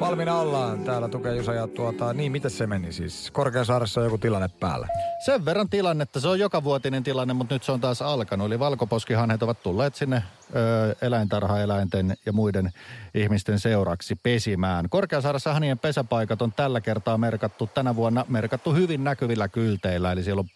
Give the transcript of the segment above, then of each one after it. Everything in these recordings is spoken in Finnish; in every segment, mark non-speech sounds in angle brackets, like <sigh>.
Valmiina ollaan. Täällä tukee Jusa ja tuota, niin miten se meni siis? Korkeasaaressa on joku tilanne päällä. Sen verran tilannetta, se on joka vuotinen tilanne, mutta nyt se on taas alkanut. Eli valkoposkihanhet ovat tulleet sinne eläintarhaeläinten ja muiden ihmisten seuraksi pesimään. Korkeasaaressa hanien pesäpaikat on tällä kertaa merkattu, tänä vuonna merkattu hyvin näkyvillä kylteillä. Eli siellä on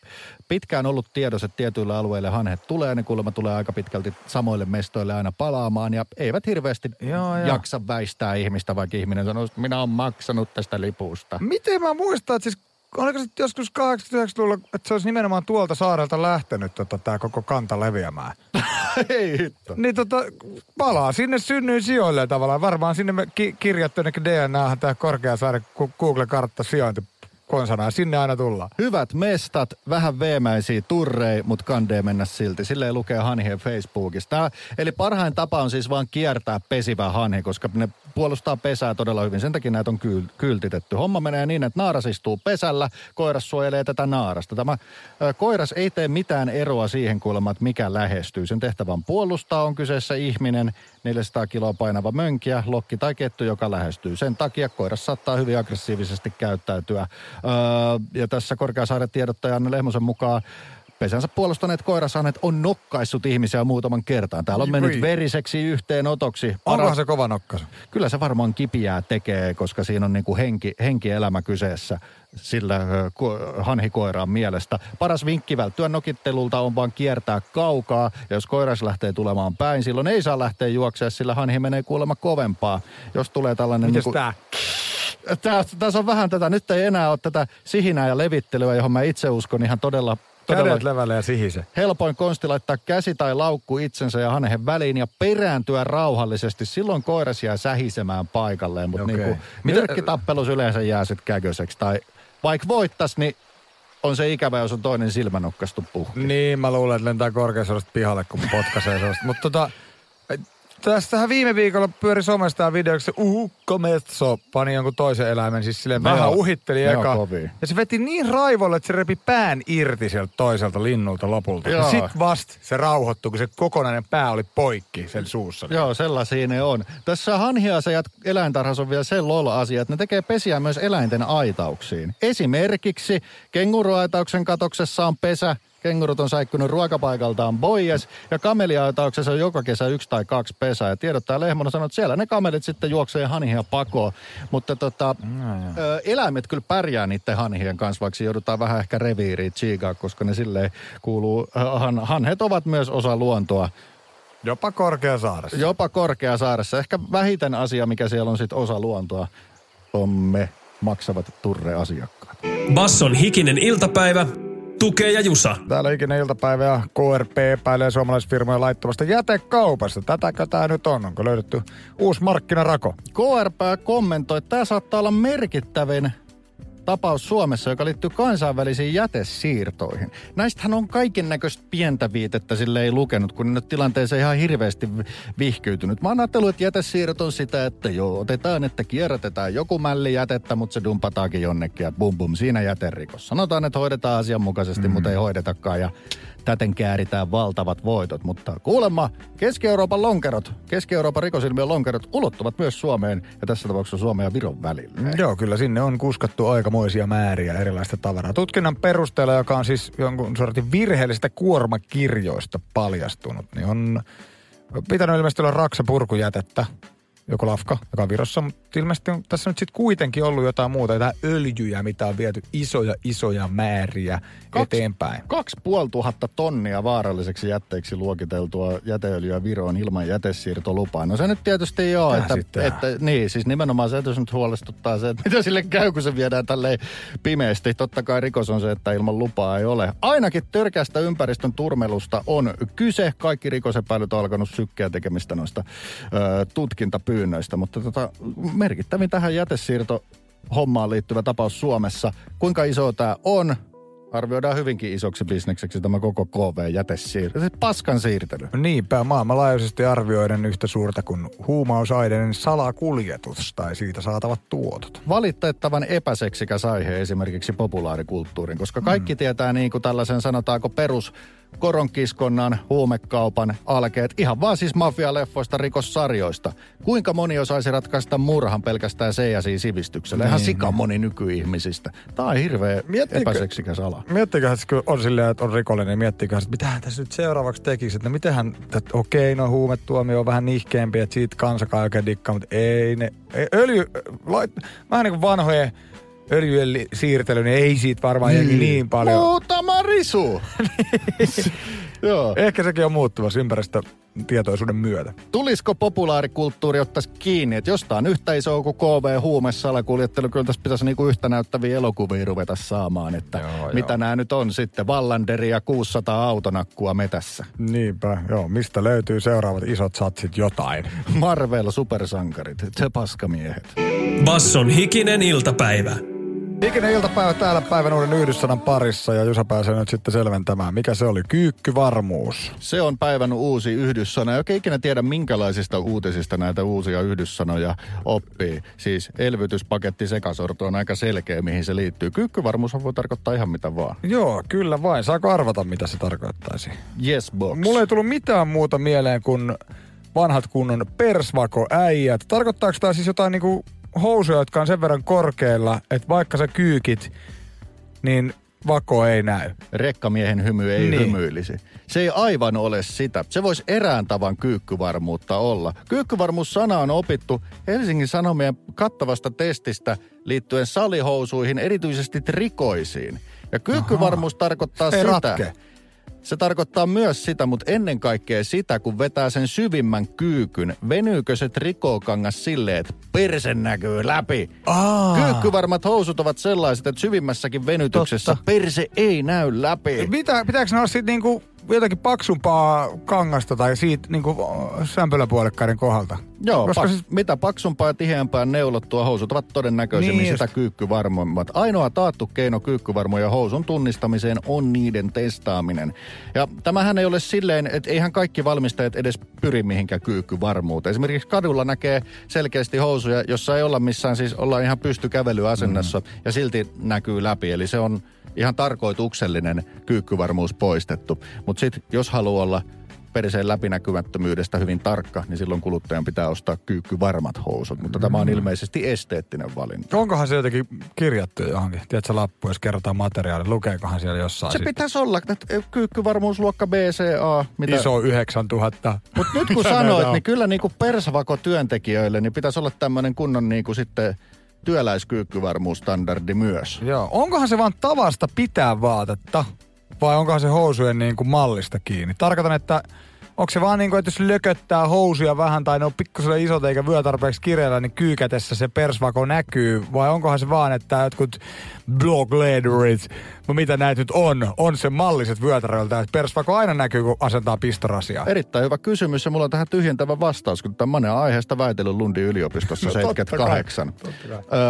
pitkään ollut tiedossa, että tietyillä alueilla hanhet tulee, ne kuulemma tulee aika pitkälti samoille mestoille aina palaamaan ja eivät hirveästi Joo, joo. jaksa väistää ihmistä, vaikka ihminen sanoo, että minä olen maksanut tästä lipusta. Miten mä muistan, että siis oliko se joskus 89-luvulla, että se olisi nimenomaan tuolta saarelta lähtenyt tota, tämä koko kanta leviämään? <laughs> Ei hitto. Niin tota, palaa sinne synnyin sijoille tavallaan. Varmaan sinne me ki- kirjattu jonnekin DNAhan tämä Korkeasaaren Gu- Google-kartta sijointi konsana ja sinne aina tullaan. Hyvät mestat, vähän veemäisiä turrei, mutta kandee mennä silti. Silleen lukee hanhien Facebookista. Tää, eli parhain tapa on siis vaan kiertää pesivä hanhi, koska ne puolustaa pesää todella hyvin. Sen takia näitä on kyl, kyltitetty. Homma menee niin, että naaras istuu pesällä, koiras suojelee tätä naarasta. Tämä ö, koiras ei tee mitään eroa siihen kuulemma, että mikä lähestyy. Sen tehtävä on puolustaa, on kyseessä ihminen, 400 kiloa painava mönkiä, lokki tai kettu, joka lähestyy. Sen takia koiras saattaa hyvin aggressiivisesti käyttäytyä. Öö, ja tässä Korkeasaaren tiedottaja Anne Lehmosen mukaan pesänsä puolustaneet koirasahnet on nokkaissut ihmisiä muutaman kertaan. Täällä on mennyt Voi. veriseksi yhteenotoksi. Onkohan se kova nokkaisu? Kyllä se varmaan kipiää tekee, koska siinä on niin kuin henki, henkielämä kyseessä sillä hanhikoiraan mielestä. Paras vinkki välttyä nokittelulta on vaan kiertää kaukaa. Ja jos koiras lähtee tulemaan päin, silloin ei saa lähteä juoksemaan, sillä hanhi menee kuulemma kovempaa. Jos tulee tällainen... Mites niinku- tää? Tää, tässä on vähän tätä, nyt ei enää ole tätä sihinää ja levittelyä, johon mä itse uskon ihan todella Kädet levälle ja sihise. helpoin konsti laittaa käsi tai laukku itsensä ja hanhen väliin ja perääntyä rauhallisesti. Silloin koiras jää sähisemään paikalleen, mutta Okei. niinku, Mitä- myrkkitappelus yleensä jää sitten käköiseksi. Tai vaikka voittas, niin on se ikävä, jos on toinen silmänokkastu puhki. Niin, mä luulen, että lentää korkeasaaresta pihalle, kun potkaisee sellaista. Mutta tota, tästähän viime viikolla pyöri somesta tämä video, kun se uhukko metso pani jonkun toisen eläimen, siis silleen Ne vähän on- uhitteli eka. Ja se veti niin raivolle, että se repi pään irti sieltä toiselta linnulta lopulta. Ja Joo. sit vasta se rauhoittui, kun se kokonainen pää oli poikki sen suussa. Joo, sellaisia ne on. Tässä hanhiasejat eläintarhassa on vielä se lol-asia, että ne tekee pesiä myös eläinten aitauksiin. Esimerkiksi kenguruaitauksen katoksessa on pesä, kengurut on säikkynyt ruokapaikaltaan boies, ja kameliaitauksessa on joka kesä yksi tai kaksi pesää. Ja tiedottaa Lehmonen sanoo, että siellä ne kamelit sitten juoksee hanhia pakoon. Mutta tota, ö, eläimet kyllä pärjää niiden hanhien kanssa, vaikka joudutaan vähän ehkä reviiriin tsiigaa, koska ne silleen kuuluu, han, hanhet ovat myös osa luontoa. Jopa korkeasaaressa. Jopa Korkeasaaressa. Ehkä vähiten asia, mikä siellä on sitten osa luontoa, on me maksavat turre-asiakkaat. Basson hikinen iltapäivä, tukee ja jusa. Täällä ikinä iltapäivä ja KRP epäilee suomalaisfirmojen laittomasta jätekaupasta. Tätäkö tämä nyt on? Onko löydetty uusi markkinarako? KRP kommentoi, että tämä saattaa olla merkittävin tapaus Suomessa, joka liittyy kansainvälisiin jätesiirtoihin. Näistähän on kaiken näköistä pientä viitettä sille ei lukenut, kun nyt tilanteeseen ihan hirveästi vi- vihkyytynyt. Mä oon ajatellut, että jätesiirrot on sitä, että joo, otetaan, että kierrätetään joku mälli jätettä, mutta se dumpataankin jonnekin ja bum bum, siinä jäterikos. Sanotaan, että hoidetaan asianmukaisesti, mm. mutta ei hoidetakaan ja täten kääritään valtavat voitot. Mutta kuulemma Keski-Euroopan lonkerot, Keski-Euroopan rikosilmiön lonkerot ulottuvat myös Suomeen ja tässä tapauksessa Suomen ja Viron välillä. Joo, kyllä sinne on kuskattu aikamoisia määriä erilaista tavaraa. Tutkinnan perusteella, joka on siis jonkun sortin virheellisistä kuormakirjoista paljastunut, niin on pitänyt ilmeisesti olla raksapurkujätettä, joku lafka, joka on Virossa, mutta ilmeisesti on tässä nyt sitten kuitenkin ollut jotain muuta, jotain öljyjä, mitä on viety isoja, isoja määriä Kaksi- eteenpäin. Kaksi puoli tuhatta tonnia vaaralliseksi jätteeksi luokiteltua jäteöljyä Viroon ilman jätesiirtolupaa. No se nyt tietysti joo, että, Käsittää. että, niin, siis nimenomaan se, että nyt huolestuttaa se, että mitä sille käy, kun se viedään tälleen pimeästi. Totta kai rikos on se, että ilman lupaa ei ole. Ainakin törkeästä ympäristön turmelusta on kyse. Kaikki rikosepäilyt on alkanut sykkeä tekemistä noista ö, tutkintapyynnöistä, mutta tota, merkittävin tähän jätesiirto hommaan liittyvä tapaus Suomessa. Kuinka iso tämä on? arvioidaan hyvinkin isoksi bisnekseksi tämä koko KV-jätesiirtely. Se paskan siirtely. Niinpä, maailmanlaajuisesti arvioiden yhtä suurta kuin huumausaineiden salakuljetus tai siitä saatavat tuotot. Valitettavan epäseksikäs aihe esimerkiksi populaarikulttuurin, koska kaikki mm. tietää niin kuin tällaisen sanotaanko perus koronkiskonnan, huumekaupan alkeet, ihan vaan siis mafialeffoista, rikossarjoista. Kuinka moni osaisi ratkaista murhan pelkästään se ja siinä sivistyksellä? Niin, ihan sika niin. moni nykyihmisistä. Tämä on hirveä Miettikö, epäseksikäs ala. Miettikö, että kun on silleen, että on rikollinen, niin miettikö, että mitä hän tässä nyt seuraavaksi tekisi. Että no mitenhän, että okei, no huumetuomio on vähän nihkeämpi, että siitä kansakaan oikein dikkaa, mutta ei ne, ei, öljy, lait, vähän niin kuin vanhojen öljyjen siirtely, niin ei siitä varmaan niin, niin paljon. Muutama risu! <laughs> Joo. Ehkä sekin on muuttuvassa ympäristötietoisuuden myötä. Tulisiko populaarikulttuuri ottaisi kiinni, että jostain yhtä iso kuin KV huumesalakuljettelu, kyllä tässä pitäisi niinku yhtä näyttäviä elokuvia ruveta saamaan, että joo, mitä joo. nämä nyt on sitten, Vallanderi ja 600 autonakkua metässä. Niinpä, joo, mistä löytyy seuraavat isot satsit jotain? Marvel supersankarit, se paskamiehet. Basson hikinen iltapäivä. Hikinen iltapäivä täällä päivän uuden yhdyssanan parissa ja Jusa pääsee nyt sitten selventämään. Mikä se oli? Kyykkyvarmuus. Se on päivän uusi yhdyssana. Joka ikinä tiedä minkälaisista uutisista näitä uusia yhdyssanoja oppii. Siis elvytyspaketti sekasorto on aika selkeä, mihin se liittyy. Kyykkyvarmuus voi tarkoittaa ihan mitä vaan. Joo, kyllä vain. Saako arvata, mitä se tarkoittaisi? Yes, box. Mulla ei tullut mitään muuta mieleen kuin vanhat kunnon persvako äijät. Tarkoittaako tämä siis jotain niinku housuja, jotka on sen verran korkeilla, että vaikka sä kyykit, niin vako ei näy. Rekkamiehen hymy ei niin. hymyilisi. Se ei aivan ole sitä. Se voisi erään tavan kyykkyvarmuutta olla. Kyykkyvarmuus-sana on opittu Helsingin Sanomien kattavasta testistä liittyen salihousuihin, erityisesti trikoisiin. Ja kyykkyvarmuus Aha. tarkoittaa ei sitä... Ratke se tarkoittaa myös sitä, mutta ennen kaikkea sitä, kun vetää sen syvimmän kyykyn, venyykö se trikookangas silleen, että perse näkyy läpi. Aa. Kyykkyvarmat housut ovat sellaiset, että syvimmässäkin venytyksessä Totta. perse ei näy läpi. Mitä, pitääkö ne olla sitten niinku jotakin paksumpaa kangasta tai siitä niin kuin sämpöläpuolekkaiden kohdalta. Joo, Koska pak- siis... mitä paksumpaa ja tiheämpää neulottua housut ovat todennäköisemmin niin sitä kyykkyvarmoimmat. Ainoa taattu keino kyykkyvarmoja housun tunnistamiseen on niiden testaaminen. Ja tämähän ei ole silleen, että eihän kaikki valmistajat edes pyri mihinkään kyykkyvarmuuteen. Esimerkiksi kadulla näkee selkeästi housuja, jossa ei olla missään, siis ollaan ihan pystykävelyasennossa mm. ja silti näkyy läpi. Eli se on ihan tarkoituksellinen kyykkyvarmuus poistettu. Mutta sitten jos haluaa olla perseen läpinäkymättömyydestä hyvin tarkka, niin silloin kuluttajan pitää ostaa kyykkyvarmat housut. Mutta mm. tämä on mm. ilmeisesti esteettinen valinta. Onkohan se jotenkin kirjattu johonkin? Tiedätkö lappu, jos kerrotaan materiaali, lukeekohan siellä jossain? Se sitten? pitäisi olla, että kyykkyvarmuusluokka BCA. Mitä... Iso 9000. Mutta nyt kun sanoit, niin kyllä niin kuin persvako työntekijöille, niin pitäisi olla tämmöinen kunnon niin kuin sitten työläiskyykkyvarmuusstandardi myös. Joo. Onkohan se vaan tavasta pitää vaatetta vai onkohan se housujen niin kuin mallista kiinni? Tarkoitan, että onko se vaan niin kuin, että jos lököttää housuja vähän tai ne on pikkusen isot eikä vyö tarpeeksi kireellä, niin kyykätessä se persvako näkyy? Vai onkohan se vaan, että jotkut blog leaderit, no mitä näitä nyt on, on se malliset vyötäröiltä, että persvako aina näkyy, kun asentaa pistorasia? Erittäin hyvä kysymys ja mulla on tähän tyhjentävä vastaus, kun tämän aiheesta väitellyt Lundin yliopistossa no, 78.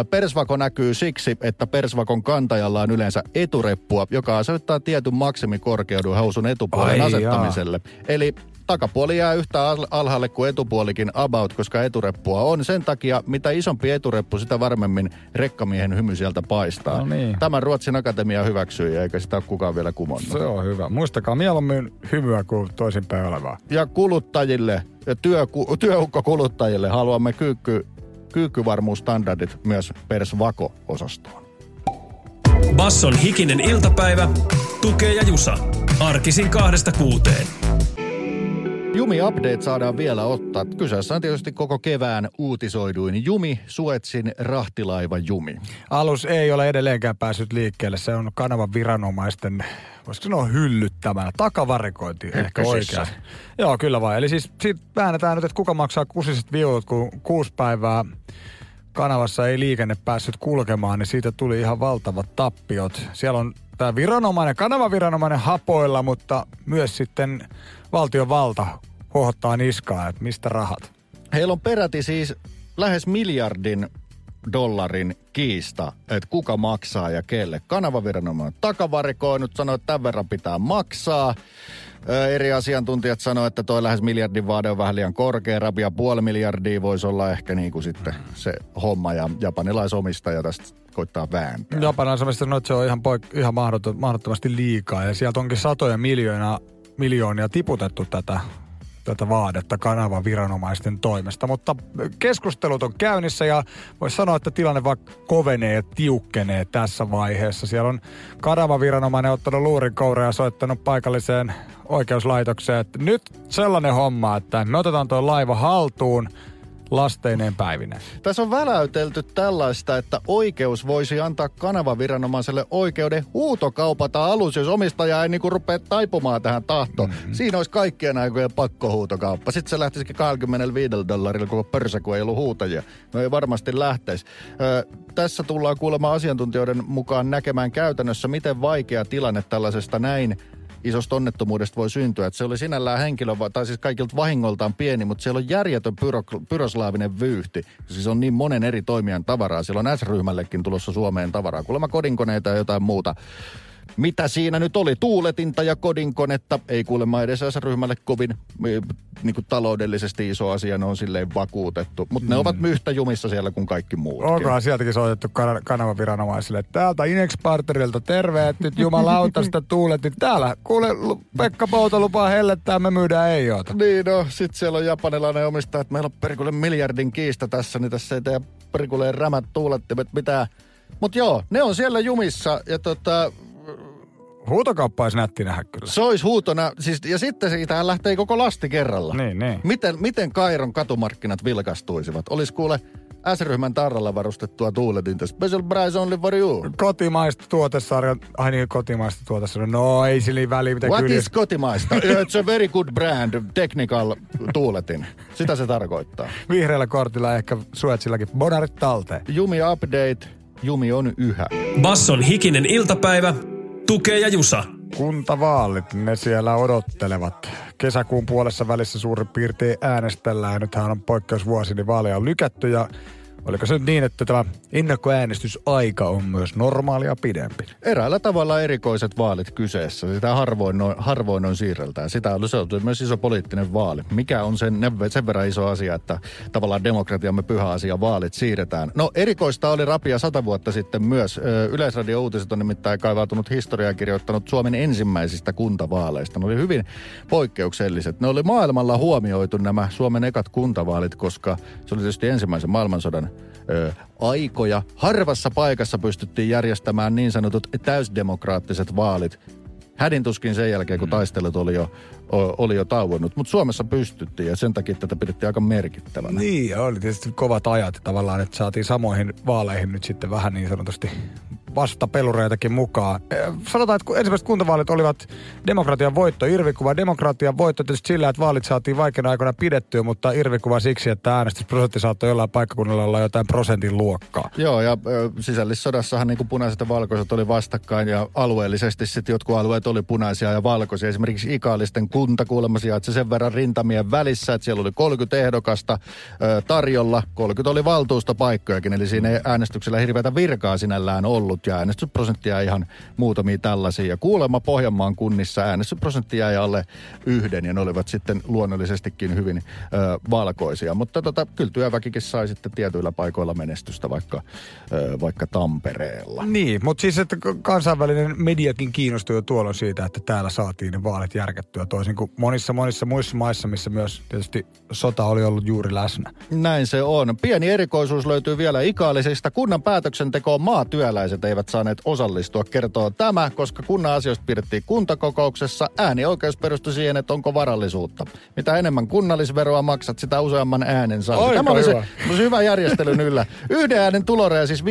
Persvako näkyy siksi, että persvakon kantajalla on yleensä etureppua, joka asettaa tietyn maksimikorkeuden housun etupuolen Ai asettamiselle. Jaa. Eli takapuoli jää yhtä alhaalle kuin etupuolikin about, koska etureppua on. Sen takia, mitä isompi etureppu, sitä varmemmin rekkamiehen hymy sieltä paistaa. No niin. Tämän Ruotsin Akatemia hyväksyi, eikä sitä ole kukaan vielä kumonnut. Se on hyvä. Muistakaa mieluummin hymyä kuin toisinpäin olevaa. Ja kuluttajille, ja työ, työukkokuluttajille haluamme kyykky, kyykkyvarmuustandardit myös Persvako-osastoon. Basson hikinen iltapäivä, tukee ja jusa. Arkisin kahdesta kuuteen. Jumi Update saadaan vielä ottaa. Kyseessä on tietysti koko kevään uutisoiduin Jumi, Suetsin rahtilaiva Jumi. Alus ei ole edelleenkään päässyt liikkeelle. Se on kanavan viranomaisten, voisiko sanoa hyllyttämänä. Takavarikointi ehkä oikein. Joo, kyllä vai. Eli siis siitä väännetään nyt, että kuka maksaa kusiset viulut, kun kuusi päivää kanavassa ei liikenne päässyt kulkemaan, niin siitä tuli ihan valtavat tappiot. Siellä on tämä viranomainen, kanavaviranomainen hapoilla, mutta myös sitten valtion valta hohottaa niskaa, että mistä rahat. Heillä on peräti siis lähes miljardin dollarin kiista, että kuka maksaa ja kelle. Kanavaviranomainen on takavarikoinut, sanoi, että tämän verran pitää maksaa. Ö, eri asiantuntijat sanoivat, että toi lähes miljardin vaade on vähän liian korkea. Rabia puoli miljardia voisi olla ehkä niin kuin sitten se homma ja japanilaisomistaja tästä koittaa vääntää. Japanilaiset sanoo, että se on ihan, poik- ihan mahdottomasti liikaa ja sieltä onkin satoja miljoonia, miljoonia tiputettu tätä tätä vaadetta kanavan viranomaisten toimesta. Mutta keskustelut on käynnissä ja voisi sanoa, että tilanne vaikka kovenee ja tiukkenee tässä vaiheessa. Siellä on kanavan viranomainen ottanut luurin ja soittanut paikalliseen oikeuslaitokseen, että nyt sellainen homma, että me otetaan tuo laiva haltuun – lasteineen päivineen. Tässä on väläytelty tällaista, että oikeus voisi antaa kanavaviranomaiselle oikeuden huutokaupata alus, jos omistaja ei niinku rupea taipumaan tähän tahtoon. Mm-hmm. Siinä olisi kaikkien aikojen pakkohuutokauppa. Sitten se lähtisikin 25 dollarilla koko pörsä, kun ei ollut huutajia. No ei varmasti lähteisi. Ö, tässä tullaan kuulemaan asiantuntijoiden mukaan näkemään käytännössä, miten vaikea tilanne tällaisesta näin isosta onnettomuudesta voi syntyä. Että se oli sinällään henkilö, tai siis kaikilta vahingoltaan pieni, mutta siellä on järjetön pyro, pyroslaavinen vyyhti. Siis on niin monen eri toimijan tavaraa. Siellä on S-ryhmällekin tulossa Suomeen tavaraa. Kuulemma kodinkoneita ja jotain muuta mitä siinä nyt oli? Tuuletinta ja kodinkonetta. Ei kuulemma edes ryhmälle kovin niin kuin taloudellisesti iso asia, ne on silleen vakuutettu. Mutta mm. ne ovat myhtä jumissa siellä kuin kaikki muut. Onkohan sieltäkin soitettu kan- kanavaviranomaisille, että täältä Inex Partnerilta terve, että nyt jumalauta <laughs> sitä tuuletin. Täällä, kuule, Pekka Pouto lupaa hellettää, me myydään ei oota. Niin no, sit siellä on japanilainen omistaja, että meillä on perikulle miljardin kiista tässä, niin tässä ei tee perikuleen rämät tuulettimet mitään. Mutta joo, ne on siellä jumissa ja tota, Huutokauppa olisi nätti nähdä kyllä. Se olisi huutona, siis, ja sitten siitä lähtee koko lasti kerralla. Niin, niin. Miten, miten Kairon katumarkkinat vilkastuisivat? Olisi kuule S-ryhmän tarralla varustettua tuuletinta. Special price only for you. Kotimaista tuotesarja. Ai niin, kotimaista tuotesarja. No ei sillä väliä, mitä What kyllä. is kotimaista? <laughs> It's a very good brand, technical tuuletin. Sitä se tarkoittaa. Vihreällä kortilla ehkä Suetsillakin. Bonarit talteen. Jumi update. Jumi on yhä. Basson hikinen iltapäivä Tukee ja Jusa. Kuntavaalit, ne siellä odottelevat. Kesäkuun puolessa välissä suurin piirtein äänestellään. Nythän on poikkeusvuosi, niin vaaleja on lykätty ja Oliko se niin, että tämä ennakkoäänestysaika on myös normaalia pidempi? Eräällä tavalla erikoiset vaalit kyseessä. Sitä harvoin on, harvoin on siirreltään. Sitä on, se myös iso poliittinen vaali. Mikä on sen, sen verran iso asia, että tavallaan demokratiamme pyhä asia, vaalit siirretään. No erikoista oli Rapia sata vuotta sitten myös. Yleisradio Uutiset on nimittäin kaivautunut historiaa kirjoittanut Suomen ensimmäisistä kuntavaaleista. Ne oli hyvin poikkeukselliset. Ne oli maailmalla huomioitu nämä Suomen ekat kuntavaalit, koska se oli tietysti ensimmäisen maailmansodan ö, aikoja. Harvassa paikassa pystyttiin järjestämään niin sanotut täysdemokraattiset vaalit. Hädintuskin sen jälkeen, kun mm. taistelut oli jo, oli jo tauonnut. Mutta Suomessa pystyttiin ja sen takia tätä pidettiin aika merkittävänä. Niin, ja oli tietysti kovat ajat tavallaan, että saatiin samoihin vaaleihin nyt sitten vähän niin sanotusti vastapelureitakin mukaan. Sanotaan, että ensimmäiset kuntavaalit olivat demokratian voitto, irvikuva. Demokratian voitto tietysti sillä, että vaalit saatiin vaikeana aikoina pidettyä, mutta irvikuva siksi, että äänestysprosentti saattoi jollain paikkakunnalla olla jotain prosentin luokkaa. Joo, ja sisällissodassahan niin kuin punaiset ja valkoiset oli vastakkain, ja alueellisesti sitten jotkut alueet oli punaisia ja valkoisia. Esimerkiksi Ikaalisten kunta kuulemma sijaitsi sen verran rintamien välissä, että siellä oli 30 ehdokasta tarjolla. 30 oli valtuustopaikkojakin, eli siinä ei äänestyksellä hirveätä virkaa sinällään ollut ja äänestysprosenttia ihan muutamia tällaisia. Ja kuulemma Pohjanmaan kunnissa äänestysprosentti jäi alle yhden ja ne olivat sitten luonnollisestikin hyvin ö, valkoisia. Mutta tota, kyllä työväkikin sai sitten tietyillä paikoilla menestystä vaikka, ö, vaikka Tampereella. Niin, mutta siis että kansainvälinen mediakin kiinnostui jo tuolloin siitä, että täällä saatiin ne vaalit järkettyä toisin kuin monissa monissa muissa maissa, missä myös tietysti sota oli ollut juuri läsnä. Näin se on. Pieni erikoisuus löytyy vielä ikaalisista. Kunnan päätöksentekoon maatyöläiset eivät saaneet osallistua, kertoo tämä, koska kunnan asioista pidettiin kuntakokouksessa. Äänioikeus perustui siihen, että onko varallisuutta. Mitä enemmän kunnallisveroa maksat, sitä useamman äänen saa. Tämä oli se, se hyvä järjestelyn yllä. Yhden äänen tuloreja siis 500-800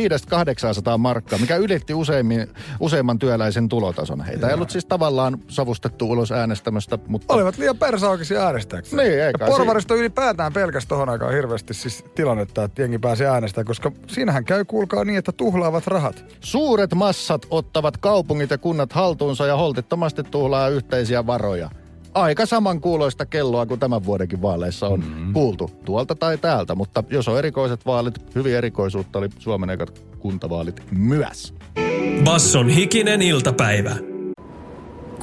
markkaa, mikä ylitti useimmin, useimman työläisen tulotason. Heitä ei ollut siis tavallaan savustettu ulos äänestämästä, mutta... Olivat liian persaukisia äänestäjäksi. Niin, eikä. Porvarista si- ylipäätään pelkästään tohon aikaan hirveästi siis tilannetta, että jengi pääsee äänestämään, koska siinähän käy kuulkaa niin, että tuhlaavat rahat. Suuret massat ottavat kaupungit ja kunnat haltuunsa ja holtittomasti tuhlaa yhteisiä varoja. aika saman kuuloista kelloa kuin tämän vuodenkin vaaleissa on mm. kuultu tuolta tai täältä. Mutta jos on erikoiset vaalit, hyvin erikoisuutta oli Suomen ekat kuntavaalit myös. Basson hikinen iltapäivä.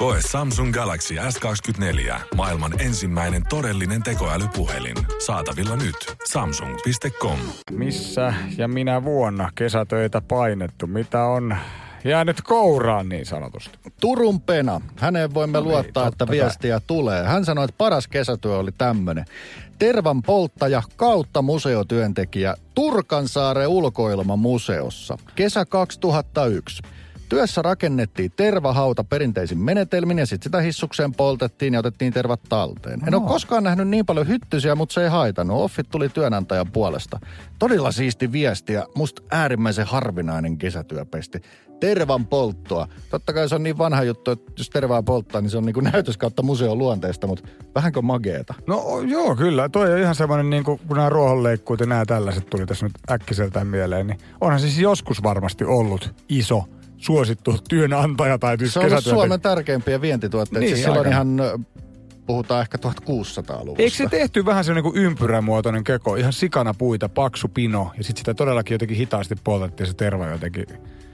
Koe Samsung Galaxy S24. Maailman ensimmäinen todellinen tekoälypuhelin. Saatavilla nyt. Samsung.com. Missä ja minä vuonna kesätöitä painettu? Mitä on jäänyt kouraan niin sanotusti? Turun Pena. Häneen voimme No niin, luottaa, että kai. viestiä tulee. Hän sanoi, että paras kesätyö oli tämmöinen. Tervan polttaja kautta museotyöntekijä Turkansaaren ulkoilmamuseossa. Kesä 2001. Työssä rakennettiin tervahauta perinteisin menetelmin ja sitten sitä hissukseen poltettiin ja otettiin tervat talteen. En ole koskaan nähnyt niin paljon hyttysiä, mutta se ei haitannut. Offit tuli työnantajan puolesta. Todella siisti viesti ja musta äärimmäisen harvinainen kesätyöpesti. Tervan polttoa. Totta kai se on niin vanha juttu, että jos tervaa polttaa, niin se on niin kuin näytös kautta museon luonteesta, mutta vähänkö mageeta? No joo, kyllä. Toi on ihan semmoinen, niin kuin, kun nämä ruohonleikkuut ja nämä tällaiset tuli tässä nyt äkkiseltään mieleen, niin onhan siis joskus varmasti ollut iso, suosittu työnantaja tai siis Se on. Suomen tärkeimpiä vientituotteita. Niin, siis silloin aika. ihan, ö, puhutaan ehkä 1600-luvusta. Eikö se tehty vähän semmoinen kuin ympyrämuotoinen keko, ihan sikana puita, paksu pino, ja sitten sitä todellakin jotenkin hitaasti poltettiin se terva jotenkin.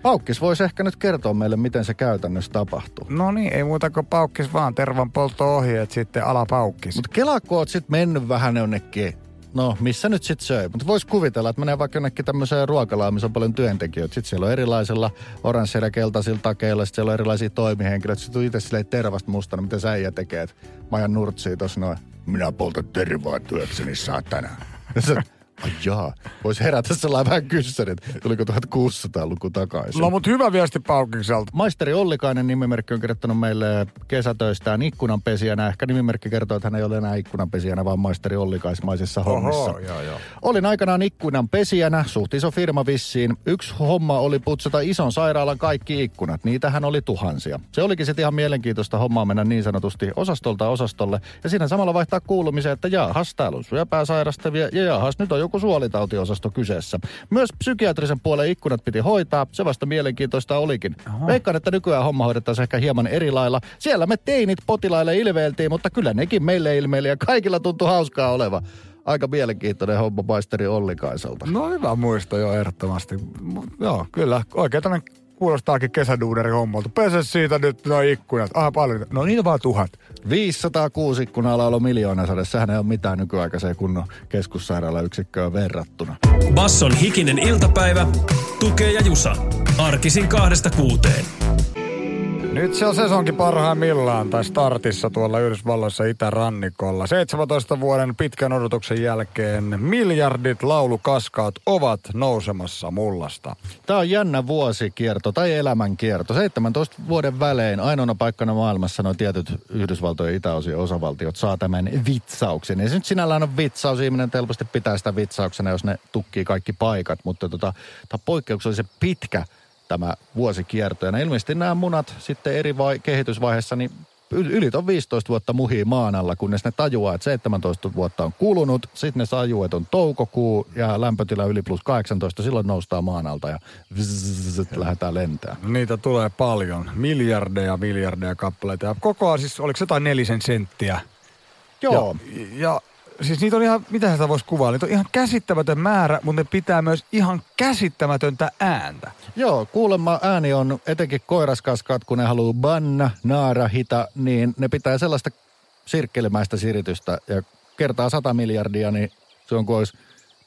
Paukkis voisi ehkä nyt kertoa meille, miten se käytännössä tapahtuu. No niin, ei muuta kuin paukkis vaan tervan poltto-ohjeet sitten alapaukkis. Mutta Kela, kun oot sit mennyt vähän jonnekin, no missä nyt sit söi. Mutta vois kuvitella, että menee vaikka jonnekin tämmöiseen ruokalaan, missä on paljon työntekijöitä. Sitten siellä on erilaisilla oransseilla keltaisilla takeilla, sitten siellä on erilaisia toimihenkilöitä. Sitten itse silleen tervasta mustana, mitä sä äijä tekee. Mä ajan nurtsiin tossa noin. Minä poltan tervaa työkseni, saatana. <laughs> Ja se, ai jaa, voisi herätä sellainen vähän kyssäri, että tuliko 1600-luku takaisin. No mut hyvä viesti paukkikselta. Maisteri Ollikainen nimimerkki on kirjoittanut meille kesätöistään ikkunanpesijänä. Ehkä nimimerkki kertoo, että hän ei ole enää ikkunanpesijänä, vaan maisteri Ollikaismaisissa hommissa. Oho, joo, joo. Olin aikanaan ikkunanpesijänä, suht iso firma vissiin. Yksi homma oli putsata ison sairaalan kaikki ikkunat. Niitähän oli tuhansia. Se olikin sitten ihan mielenkiintoista hommaa mennä niin sanotusti osastolta osastolle. Ja siinä samalla vaihtaa kuulumisen, että jaahas, täällä on syöpää sairastavia ja jaahas, nyt on joku suolitautiosasto kyseessä. Myös psykiatrisen puolen ikkunat piti hoitaa, se vasta mielenkiintoista olikin. Veikkaan, että nykyään homma hoidetaan ehkä hieman eri lailla. Siellä me teinit potilaille ilveiltiin, mutta kyllä nekin meille ilmeili ja kaikilla tuntui hauskaa oleva. Aika mielenkiintoinen homma maisteri Ollikaiselta. No hyvä muisto jo ehdottomasti. Mut Joo, kyllä. Oikein tämmönen kuulostaakin kesäduunerin hommalta. Pese siitä nyt nuo ikkunat. Ah, paljon. No niitä vaan tuhat. 506 ikkunaa laulu miljoonasade. Sehän ei ole mitään nykyaikaiseen kunnon keskussairaalayksikköön verrattuna. Basson hikinen iltapäivä. Tukee ja Jusa. Arkisin kahdesta kuuteen. Nyt se on sesonkin parhaimmillaan tai startissa tuolla Yhdysvalloissa itärannikolla. 17 vuoden pitkän odotuksen jälkeen miljardit laulukaskaat ovat nousemassa mullasta. Tämä on jännä vuosikierto tai elämänkierto. 17 vuoden välein ainoana paikkana maailmassa nuo tietyt Yhdysvaltojen itäosien osavaltiot saa tämän vitsauksen. Ja se nyt sinällään on vitsaus. Ihminen helposti pitää sitä vitsauksena, jos ne tukkii kaikki paikat. Mutta tota, tämä poikkeuksellisen pitkä tämä vuosikierto. Ja ilmeisesti nämä munat sitten eri vai- kehitysvaiheessa, niin yl- yli on 15 vuotta muhii maan alla, kunnes ne tajuaa, että 17 vuotta on kulunut. Sitten ne sajuu, että on toukokuu ja lämpötila yli plus 18. Silloin noustaan maan alta ja vzz, lähdetään lentää. Niitä tulee paljon. Miljardeja, miljardeja kappaleita. Ja kokoa siis, oliko se jotain nelisen senttiä? Joo. Ja, ja siis niitä on ihan, mitä sitä voisi kuvailla? Niitä on ihan käsittämätön määrä, mutta ne pitää myös ihan käsittämätöntä ääntä. Joo, kuulemma ääni on etenkin koiraskaskaat, kun ne haluaa banna, naara, hita, niin ne pitää sellaista sirkkelimäistä siritystä ja kertaa 100 miljardia, niin se on kuin olisi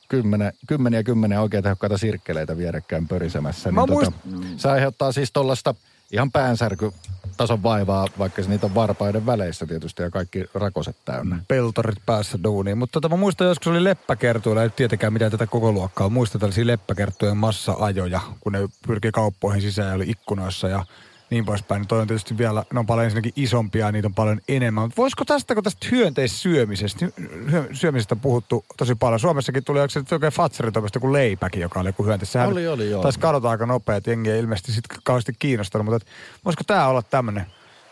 kymmenen, kymmeniä kymmeniä oikein tehokkaita sirkkeleitä vierekkäin pörisemässä. Mä Niin tota, muist- se aiheuttaa siis tuollaista ihan päänsärky tason vaivaa, vaikka se niitä on varpaiden väleissä tietysti ja kaikki rakoset täynnä. peltorit päässä duuniin. Mutta tota, mä muistan joskus oli leppäkertuilla, ei tietenkään mitään tätä koko luokkaa. Muistan tällaisia leppäkerttujen massa-ajoja, kun ne pyrki kauppoihin sisään ja oli ikkunoissa ja niin poispäin. Niin toi on tietysti vielä, ne on paljon ensinnäkin isompia ja niitä on paljon enemmän. Mutta voisiko tästä, kun tästä hyönteissyömisestä, hyö- syömisestä on puhuttu tosi paljon. Suomessakin tuli onko se oikein Fatseritoimista kuin leipäkin, joka oli joku hyönteis. Sehän Oli, oli, joo. Taisi kadota aika nopea, että jengi ei ilmeisesti sit kauheasti kiinnostanut. Mutta et, voisiko tämä olla tämmöinen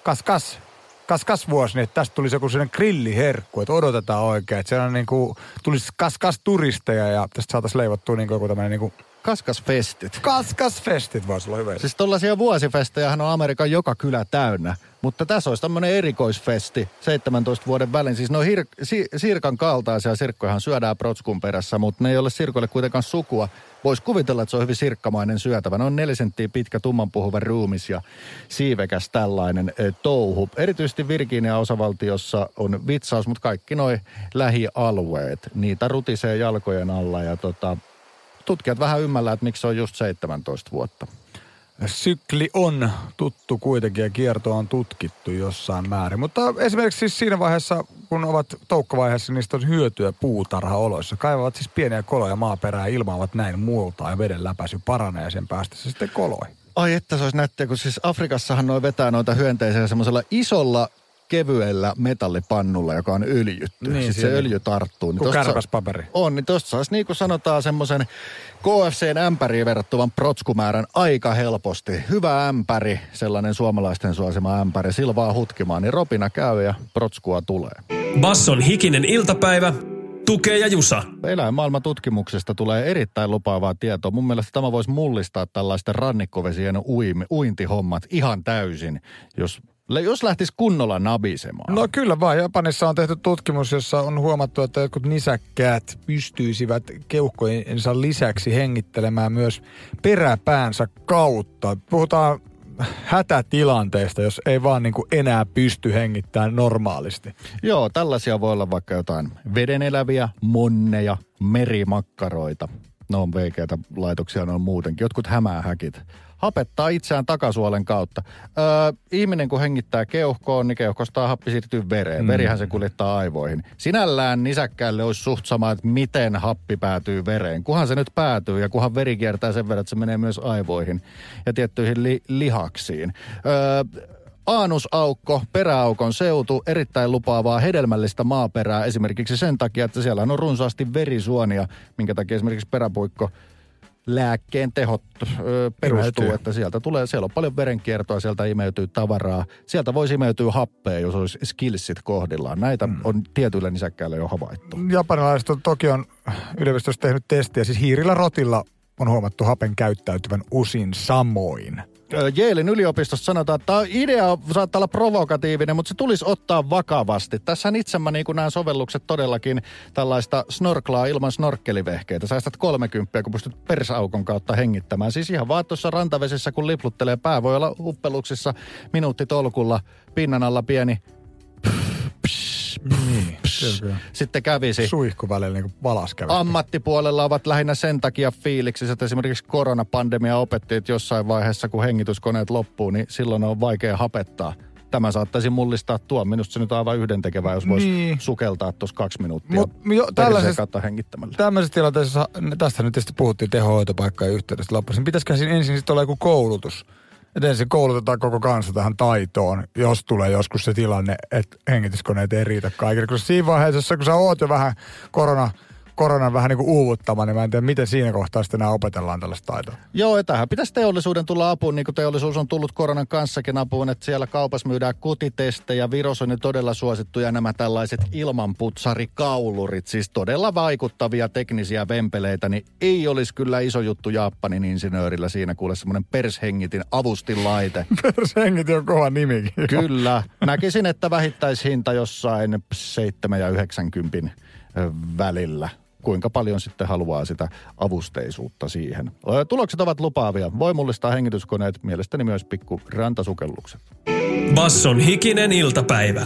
kas kas kas kas vuosi, niin että tästä tulisi joku sellainen grilliherkku, että odotetaan oikein. Että siellä niin kuin, tulisi kas kas turisteja ja tästä saataisiin leivottua niin kuin joku tämmöinen niin kuin Kaskasfestit. kas kas festit voisi olla hyvä. Siis tollaisia vuosifestejähän on Amerikan joka kylä täynnä. Mutta tässä olisi tämmöinen erikoisfesti 17 vuoden välein. Siis ne on hir- si- sirkan kaltaisia sirkkojahan syödään protskun perässä, mutta ne ei ole sirkoille kuitenkaan sukua. Voisi kuvitella, että se on hyvin sirkkamainen syötävä. Ne on neljä senttiä pitkä, tummanpuhuva ruumis ja siivekäs tällainen e, touhu. Erityisesti Virginia-osavaltiossa on vitsaus, mutta kaikki noi lähialueet, niitä rutisee jalkojen alla ja tota, tutkijat vähän ymmällä, että miksi se on just 17 vuotta. Sykli on tuttu kuitenkin ja kierto on tutkittu jossain määrin. Mutta esimerkiksi siis siinä vaiheessa, kun ovat toukkovaiheessa, niistä on hyötyä puutarhaoloissa. Kaivavat siis pieniä koloja maaperää ja ilmaavat näin multaa ja veden läpäisy paranee ja sen päästessä sitten koloihin. Ai että se olisi nättiä, kun siis Afrikassahan noi vetää noita hyönteisiä semmoisella isolla kevyellä metallipannulla, joka on öljytty. Niin, Niin, Sitten se siellä- öljy tarttuu. Kuin tosta sa- kärpäspaperi. On, niin tosta saisi niin kuin sanotaan semmoisen KFCn ämpäriin verrattuvan protskumäärän aika helposti. Hyvä ämpäri, sellainen suomalaisten suosima ämpäri, sillä vaan hutkimaan, niin ropina käy ja protskua tulee. Basson hikinen iltapäivä, tukee ja jusa. Eläinmaailman tutkimuksesta tulee erittäin lupaavaa tietoa. Mun mielestä tämä voisi mullistaa tällaisten rannikkovesien uimi, uintihommat ihan täysin, jos, jos lähtisi kunnolla nabisemaan. No kyllä vaan. Japanissa on tehty tutkimus, jossa on huomattu, että jotkut nisäkkäät pystyisivät keuhkojensa lisäksi hengittelemään myös peräpäänsä kautta. Puhutaan hätätilanteesta, jos ei vaan niin kuin enää pysty hengittämään normaalisti. Joo, tällaisia voi olla vaikka jotain vedeneläviä, monneja, merimakkaroita. Ne on veikeitä laitoksia, ne on muutenkin. Jotkut hämähäkit. Hapettaa itseään takasuolen kautta. Öö, ihminen kun hengittää keuhkoon, niin keuhkosta happi siirtyy vereen. Mm. Verihän se kuljettaa aivoihin. Sinällään nisäkkäälle olisi suht sama, että miten happi päätyy vereen. Kuhan se nyt päätyy ja kuhan veri kiertää sen verran, että se menee myös aivoihin ja tiettyihin li- lihaksiin. Öö, Aanusaukko, peräaukon seutu, erittäin lupaavaa hedelmällistä maaperää esimerkiksi sen takia, että siellä on runsaasti verisuonia, minkä takia esimerkiksi peräpuikko lääkkeen tehot ö, perustuu, Imeytyy. että sieltä tulee, siellä on paljon verenkiertoa, sieltä imeytyy tavaraa. Sieltä voisi imeytyä happea, jos olisi skillsit kohdillaan. Näitä mm. on tietyillä nisäkkäillä jo havaittu. Japanilaiset on Tokion yliopistossa tehnyt testiä. Siis hiirillä rotilla on huomattu hapen käyttäytyvän usin samoin. Jeelin yliopistosta sanotaan, että idea saattaa olla provokatiivinen, mutta se tulisi ottaa vakavasti. Tässä itse mä niin näen sovellukset todellakin tällaista snorklaa ilman snorkkelivehkeitä. Säästät 30, kun pystyt persaukon kautta hengittämään. Siis ihan vaan tuossa rantavesissä, kun lipluttelee pää, voi olla uppeluksissa minuuttitolkulla, pinnan alla pieni Niin, kyllä. sitten kävisi. Suihku välillä niin valas kävi. Ammattipuolella ovat lähinnä sen takia fiiliksissä, että esimerkiksi koronapandemia opetti, että jossain vaiheessa, kun hengityskoneet loppuu, niin silloin on vaikea hapettaa. Tämä saattaisi mullistaa tuo. Minusta se nyt on aivan yhdentekevää, jos voisi Niin. sukeltaa tuossa kaksi minuuttia Mut jo, tällaisessa, tämmöisessä tilanteessa, tästä nyt tietysti puhuttiin tehohoitopaikkojen yhteydessä loppuisin. Pitäisiköhän siinä ensin sitten olla joku koulutus? Että ensin koulutetaan koko kansa tähän taitoon, jos tulee joskus se tilanne, että hengityskoneet ei riitä kaikille. Koska siinä vaiheessa, kun sä oot jo vähän korona, koronan vähän niin kuin uuvuttama, niin mä en tiedä, miten siinä kohtaa sitten enää opetellaan tällaista taitoa. Joo, ja tähän pitäisi teollisuuden tulla apuun, niin kuin teollisuus on tullut koronan kanssakin apuun, että siellä kaupassa myydään kutitestejä. Viros on todella suosittuja nämä tällaiset ilmanputsarikaulurit, siis todella vaikuttavia teknisiä vempeleitä, niin ei olisi kyllä iso juttu Japanin insinöörillä siinä kuule semmoinen pershengitin avustinlaite. <laughs> Persengit on kova nimikin. Kyllä. Näkisin, että vähittäishinta jossain 7 ja 90 välillä. Kuinka paljon sitten haluaa sitä avusteisuutta siihen. Tulokset ovat lupaavia. Voi mullistaa hengityskoneet, mielestäni myös pikku rantasukellukset. Basson hikinen iltapäivä.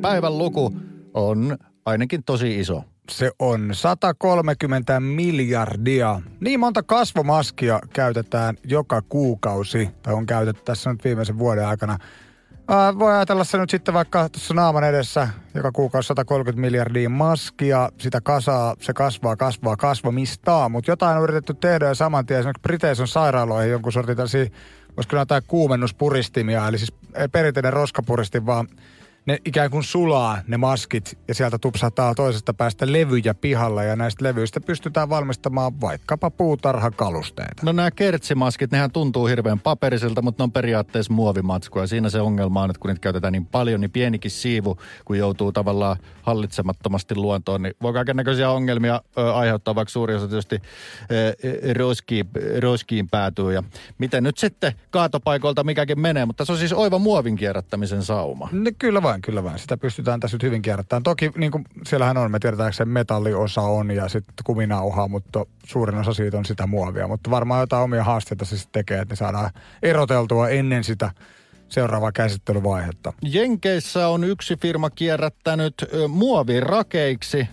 Päivän luku on ainakin tosi iso. Se on 130 miljardia. Niin monta kasvomaskia käytetään joka kuukausi, tai on käytetty tässä nyt viimeisen vuoden aikana. Voi ajatella se nyt sitten vaikka tuossa naaman edessä joka kuukausi 130 miljardia maskia, sitä kasaa, se kasvaa, kasvaa, kasvamistaan, mutta jotain on yritetty tehdä ja saman tien esimerkiksi Briteissä on sairaaloihin jonkun sortin tällaisia, voisiko jotain kuumennuspuristimia, eli siis ei perinteinen roskapuristin, vaan ne ikään kuin sulaa ne maskit ja sieltä tupsataan toisesta päästä levyjä pihalle ja näistä levyistä pystytään valmistamaan vaikkapa puutarhakalusteita. No nämä kertsimaskit, nehän tuntuu hirveän paperisilta, mutta ne on periaatteessa muovimatsku ja siinä se ongelma on, että kun niitä käytetään niin paljon, niin pienikin siivu, kun joutuu tavallaan hallitsemattomasti luontoon, niin voi näköisiä ongelmia ö, aiheuttaa, vaikka suuri osa tietysti ö, roskiin, roskiin päätyy. Ja miten nyt sitten kaatopaikoilta mikäkin menee, mutta se on siis oiva muovin kierrättämisen sauma. No, kyllä vain, kyllä vain. Sitä pystytään tässä nyt hyvin kierrättämään. Toki niin kuin siellähän on, me tiedetään, että se metalliosa on ja sitten kuminauhaa, mutta suurin osa siitä on sitä muovia. Mutta varmaan jotain omia haasteita se sitten tekee, että ne saadaan eroteltua ennen sitä seuraavaa käsittelyvaihetta. Jenkeissä on yksi firma kierrättänyt muovirakeiksi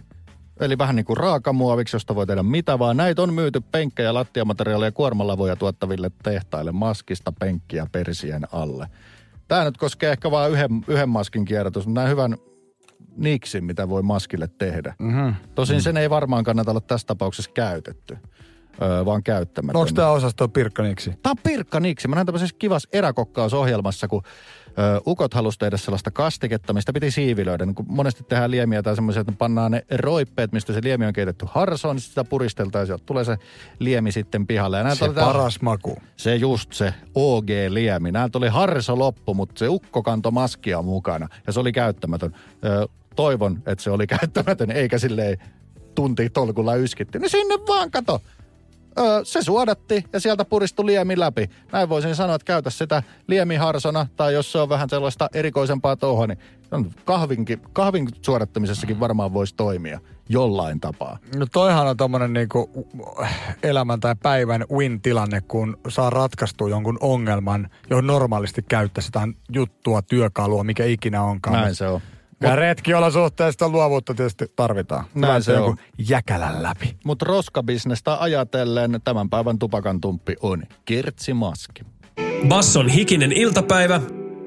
Eli vähän niin kuin raakamuoviksi, josta voi tehdä mitä vaan. Näitä on myyty penkkejä, lattiamateriaaleja ja kuormalavoja tuottaville tehtaille maskista penkkiä persien alle. Tämä nyt koskee ehkä vain yhden, yhden maskin kierrätys, mutta näin hyvän niksin, mitä voi maskille tehdä. Mm-hmm. Tosin mm. sen ei varmaan kannata olla tässä tapauksessa käytetty, öö, vaan käyttämätön. Onko tämä osasto pirkkaniksi? Tämä on pirkkaniksi. Mä näin tämmöisessä kivas eräkokkausohjelmassa, kun ö, ukot halusi tehdä sellaista kastiketta, mistä piti siivilöidä. Niin kun monesti tehdään liemiä tai semmoisia, että pannaan ne roippeet, mistä se liemi on keitetty harsoon, niin sitä puristeltaan ja sieltä tulee se liemi sitten pihalle. Ja se oli paras maku. Se just se OG-liemi. Näiltä oli harso loppu, mutta se ukko kantoi maskia mukana ja se oli käyttämätön. Ö, toivon, että se oli <laughs> käyttämätön, eikä silleen tunti tolkulla yskitty. No sinne vaan kato öö, se suodatti ja sieltä puristui liemi läpi. Näin voisin sanoa, että käytä sitä liemiharsona tai jos se on vähän sellaista erikoisempaa touhoa, niin kahvinkin, kahvin suodattamisessakin varmaan voisi toimia jollain tapaa. No toihan on tommonen niinku elämän tai päivän win-tilanne, kun saa ratkaistua jonkun ongelman, johon normaalisti käyttäisi juttua, työkalua, mikä ikinä onkaan. Näin se on. Ja retkiolosuhteesta luovuutta tietysti tarvitaan. Näin se on. Jäkälän läpi. Mutta roskabisnestä ajatellen tämän päivän tupakan tumppi on kertsimaski. Basson hikinen iltapäivä,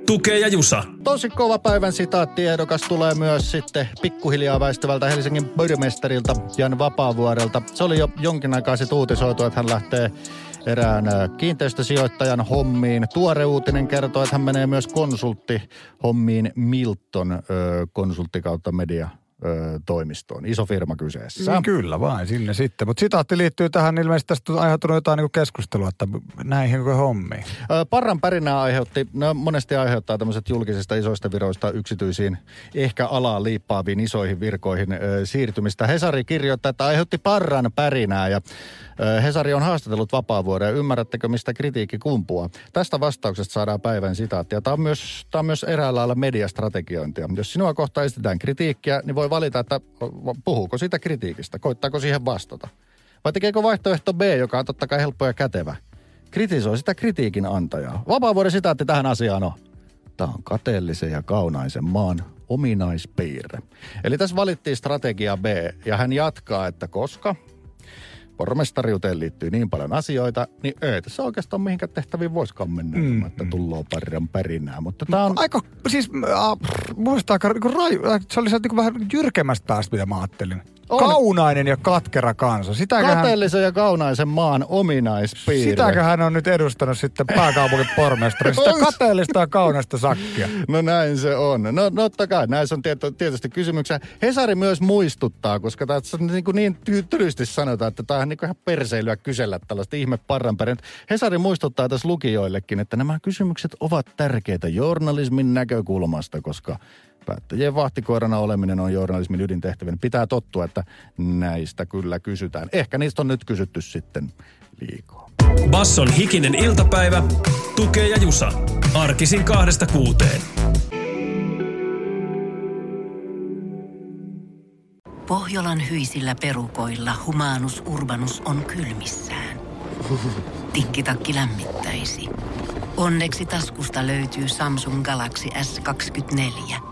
Tukee ja Jusa. Tosi kova päivän sitaattiehdokas tulee myös sitten pikkuhiljaa väistyvältä Helsingin pormestarilta Jan Vapaavuorelta. Se oli jo jonkin aikaa sitten uutisoitu, että hän lähtee erään kiinteistösijoittajan hommiin. Tuore uutinen kertoo, että hän menee myös konsultti hommiin Milton konsultti kautta media toimistoon. Iso firma kyseessä. Niin, kyllä vain, sinne sitten. Mutta sitaatti liittyy tähän, ilmeisesti tästä on aiheutunut jotain niin keskustelua, että näihin kuin hommiin. Parran pärinää aiheutti, no monesti aiheuttaa tämmöiset julkisista isoista viroista yksityisiin, ehkä alaan liippaaviin isoihin virkoihin ö, siirtymistä. Hesari kirjoittaa, että aiheutti parran pärinää ja Hesari on haastatellut vapaavuoden ja ymmärrättekö mistä kritiikki kumpuaa? Tästä vastauksesta saadaan päivän sitaattia. Tämä on myös, tämä on myös eräällä lailla mediastrategiointia. Jos sinua kohta esitetään kritiikkiä, niin voi valita, että puhuuko siitä kritiikistä, koittaako siihen vastata. Vai tekeekö vaihtoehto B, joka on totta kai helppo ja kätevä? Kritisoi sitä kritiikin antajaa. Vapaavuoden sitaatti tähän asiaan on. Tämä on kateellisen ja kaunaisen maan ominaispiirre. Eli tässä valittiin strategia B ja hän jatkaa, että koska pormestariuteen liittyy niin paljon asioita, niin ei tässä oikeastaan mihinkään tehtäviin voisikaan mennä, mm. että tullaan parran pärinää. Mutta tää on... Aika, siis äh, muista aika, niin raju, se oli sieltä niin vähän jyrkemmästä päästä, mitä mä ajattelin. On. Kaunainen ja katkera kansa. Sitäköhän, Kateellisen ja kaunaisen maan ominaispiirre. Sitäköhän on nyt edustanut sitten pääkaupungin pormestari. Sitä <laughs> kateellista ja kaunaista sakkia. No näin se on. No, no kai, näissä on tietysti kysymyksiä. Hesari myös muistuttaa, koska tässä niin, kuin niin tylysti sanotaan, että tämä on niin ihan perseilyä kysellä tällaista ihme parranperin. Hesari muistuttaa tässä lukijoillekin, että nämä kysymykset ovat tärkeitä journalismin näkökulmasta, koska päättäjien vahtikoirana oleminen on journalismin ydintehtävä. Pitää tottua, että näistä kyllä kysytään. Ehkä niistä on nyt kysytty sitten liikaa. Basson hikinen iltapäivä, tukee ja jusa. Arkisin kahdesta kuuteen. Pohjolan hyisillä perukoilla humanus urbanus on kylmissään. Tikkitakki lämmittäisi. Onneksi taskusta löytyy Samsung Galaxy S24 –